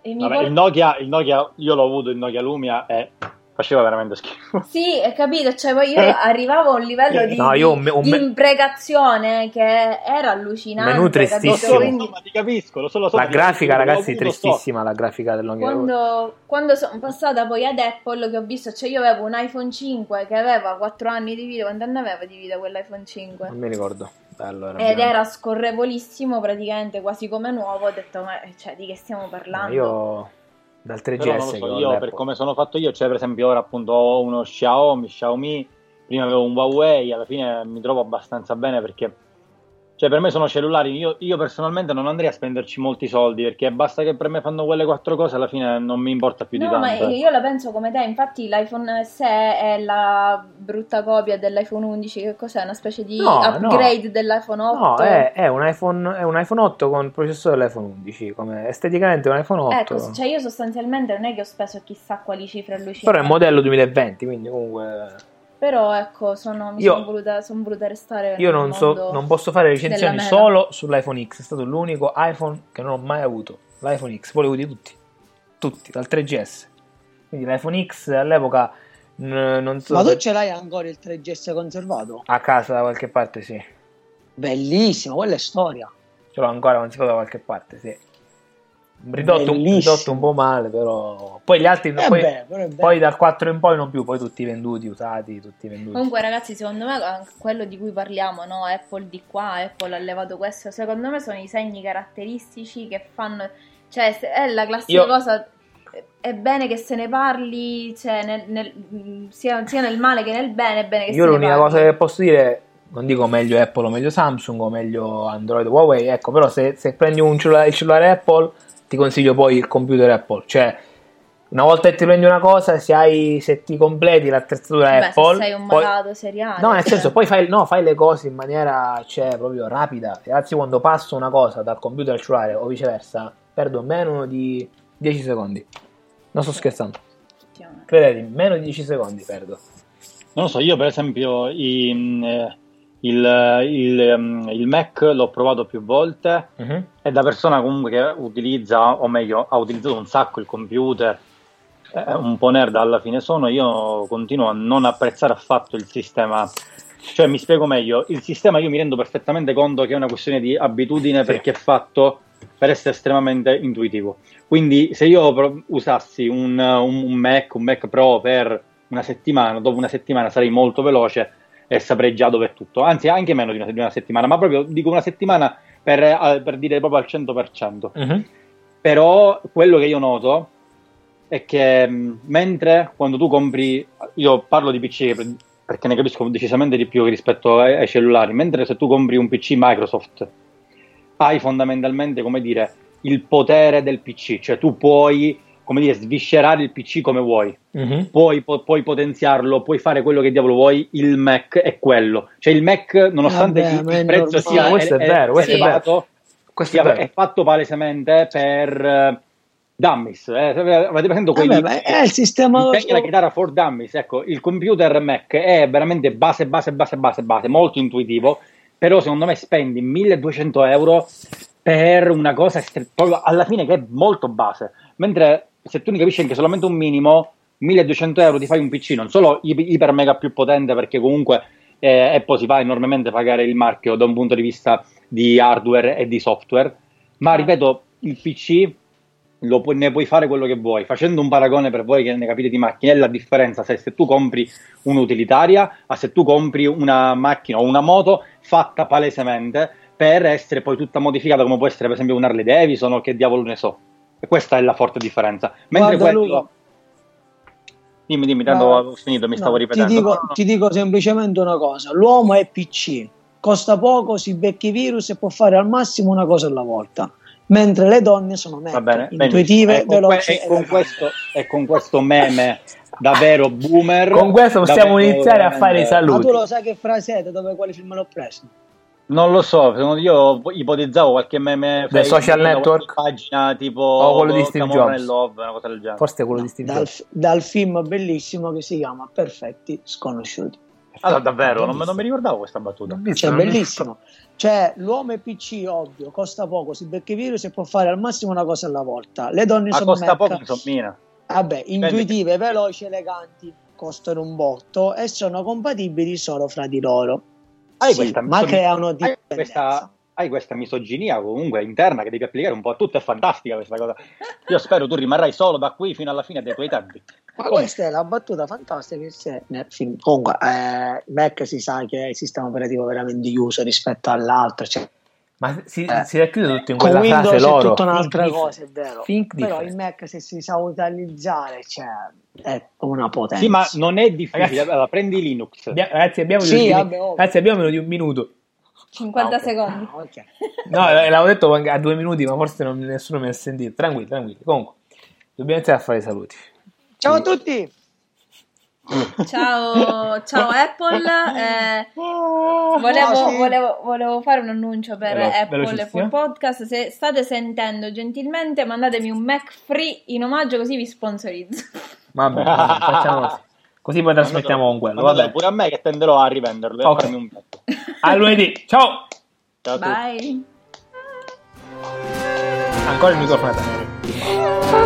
Vabbè, por- il, Nokia, il Nokia, io l'ho avuto il Nokia Lumia e faceva veramente schifo. Sì, hai capito, cioè poi io arrivavo a un livello di, No, io un me- un di me- imprecazione che era allucinante. Menù capito? tristissimo. Quindi ma ti capisco, lo so, lo so. La grafica, capisco, ragazzi, so. tristissima. La grafica del Nokia. quando, quando sono passata poi ad Apple che ho visto, cioè io avevo un iPhone 5 che aveva 4 anni di vita, quanti anni aveva di vita quell'iPhone 5? Non mi ricordo. Bello, era Ed era scorrevolissimo praticamente, quasi come nuovo, ho detto ma cioè, di che stiamo No, parlando? io dal 3GS Però non lo che so, io per come sono fatto io, cioè per esempio ora appunto ho uno Xiaomi, Xiaomi, prima avevo un Huawei, alla fine mi trovo abbastanza bene perché cioè per me sono cellulari, io, io personalmente non andrei a spenderci molti soldi perché basta che per me fanno quelle quattro cose, alla fine non mi importa più di No, ma tanto. eh. io la penso come te, infatti l'iPhone SE è la brutta copia dell'iPhone 11, che cos'è? Una specie di No, upgrade dell'iPhone 8? No, è, è un iPhone, è un iPhone 8 con il processore dell'iPhone 11. Come esteticamente è un iPhone 8. Ecco, cioè io sostanzialmente non è che ho speso chissà quali cifre allucinanti. Però è il modello 2020, quindi comunque. Però ecco, sono, mi Io- sono voluta, sono voluta restare Io nel non so, non posso fare recensioni solo sull'iPhone X. È stato l'unico iPhone che non ho mai avuto. L'iPhone X, ho avuti tutti. Tutti, dal 3GS. Quindi l'iPhone X all'epoca n- non so. Ma tu se- ce l'hai ancora il 3GS conservato? A casa da qualche parte, sì. Bellissimo, quella è storia. Ce l'ho ancora conservato da qualche parte, sì. Ridotto, un- ridotto un po' male, però. Poi gli altri. Eh poi, beh, poi dal 4 in poi non più, poi tutti venduti, usati, tutti venduti. Comunque ragazzi, secondo me anche quello di cui parliamo, no? Apple di qua, Apple ha levato questo, secondo me sono i segni caratteristici che fanno... Cioè, è la classica Io- cosa... È bene che se ne parli, cioè, nel- nel- sia, sia nel male che nel bene, è bene che Io se ne l'unica parli. cosa che posso dire, non dico meglio Apple o meglio Samsung o meglio Android o Huawei, ecco, però se, se prendi un cellulare, il cellulare Apple, ti consiglio poi il computer Apple. Cioè, una volta che ti prendi una cosa, se, hai, se ti completi l'attrezzatura Beh, Apple... se sei un poi- malato seriale. No, nel cioè. senso, poi fai, no, fai le cose in maniera cioè, proprio rapida. E anzi, quando passo una cosa dal computer al cellulare o viceversa, perdo meno di 10 secondi. Non sto scherzando. Credetemi, meno di 10 secondi perdo. Non lo so, io per esempio i- mm, eh, il, il, mm, il Mac l'ho provato più volte Mhm. e da persona comunque che utilizza, o meglio, ha utilizzato un sacco il computer, eh, un po' nerd alla fine sono, io continuo a non apprezzare affatto il sistema. Cioè, mi spiego meglio, il sistema io mi rendo perfettamente conto che è una questione di abitudine Sì. perché è fatto per essere estremamente intuitivo. Quindi se io usassi un- un Mac, un Mac Pro per una settimana, dopo una settimana sarei molto veloce e saprei già dove è tutto. Anzi, anche meno di una, di una settimana, ma proprio dico una settimana per, eh, per dire proprio al 100%. Mhm. Però quello che io noto è che mh, mentre quando tu compri, io parlo di PC per- perché ne capisco decisamente di più rispetto ai, ai cellulari, mentre se tu compri un PC Microsoft hai fondamentalmente, come dire, il potere del PC, cioè tu puoi come dire, sviscerare il PC come vuoi. Mhm. Puoi, po- puoi potenziarlo, puoi fare quello che diavolo vuoi, il Mac è quello. Cioè il Mac, nonostante Vabbè, il, ma è il prezzo sia Questo è vero, questo è vero. Questo è vero. è fatto palesemente per eh, dummies. Eh. Avete presente quelli Vabbè, ma è il sistema Impegna la chitarra for dummies. Ecco, il computer Mac è veramente base, base, base, base, base, molto intuitivo. Però secondo me spendi 1200 euro per una cosa alla fine che è molto base. Mentre se tu ne capisci anche solamente un minimo, 1200 euro ti fai un PC non solo iper mega più potente perché comunque eh, Apple si va enormemente pagare il marchio da un punto di vista di hardware e di software, ma ripeto, il PC pu- ne puoi fare quello che vuoi. Facendo un paragone per voi che ne capite di macchine, è la differenza se, se tu compri un'utilitaria a se tu compri una macchina o una moto fatta palesemente per essere poi tutta modificata come può essere per esempio un Harley Davidson o che diavolo ne so. E questa è la forte differenza. Mentre Guarda, quello... Luca. Dimmi, dimmi, tanto ho finito, mi No, stavo ti ripetendo. dico, No, no, ti dico semplicemente una cosa: l'uomo è PC, costa poco, si becca i virus e può fare al massimo una cosa alla volta. Mentre le donne sono Mac, bene, intuitive, benissimo. E con, veloci. que- e con questo, e con questo meme davvero boomer. Con questo possiamo iniziare a fare i veramente- Ma saluti. tu lo sai che frasete dove quali film l'ho preso? Non lo so, io ipotizzavo qualche meme Del Facebook, social network? pagina tipo O quello di Steve Jobs? Love, una cosa del genere. Forse quello di Steve Dal, Jobs. dal film bellissimo che si chiama Perfetti Sconosciuti. Allora, davvero, non, me- non mi ricordavo questa battuta. Cioè, bellissimo. Cioè, l'uomo è PC, ovvio, costa poco, si becca i virus e può fare al massimo una cosa alla volta. Le donne Ma sono costa Mac. poco, insomma. Vabbè, intuitive, veloci, eleganti, costano un botto e sono compatibili solo fra di loro. Hai Sì, questa ma misogin- creano hai dipendenza. questa, hai questa misoginia comunque interna che devi applicare un po' a tutto, è fantastica questa cosa. Io spero tu rimarrai solo da qui fino alla fine dei tuoi tempi. Ma questa è la battuta fantastica che film. Comunque, eh, Mac si sa che è il sistema operativo veramente chiuso rispetto all'altro. Cioè, Ma si, Eh. si racchiude tutto in con quella Windows frase è loro. tutta un'altra Think cosa, è vero. Think Però different. il Mac se si sa utilizzare, cioè, è una potenza. Sì, ma non è difficile. Ragazzi- Allora, prendi Linux. Abbia- ragazzi, abbiamo Sì, vabbè, ovvio. ragazzi, abbiamo meno di un minuto. 50 Ah, ok. secondi. Ah, ok. No, eh, l'avevo detto anche a due minuti, ma forse non- nessuno mi ha sentito. Tranquilli, tranquilli. Comunque, dobbiamo iniziare a fare i saluti. Ciao a tutti! Ciao, ciao Apple. eh, volevo, volevo- volevo fare un annuncio per Velo- Apple e for Podcast. Se state sentendo gentilmente, mandatemi un Mac free in omaggio, così vi sponsorizzo. Vabbè, facciamo così. Così poi trasmettiamo con quello. Vabbè. pure a me che tenderò a rivenderlo e Ok. farmi un. A lunedì. Ciao! Ciao a tutti. Bye. Ancora il microfono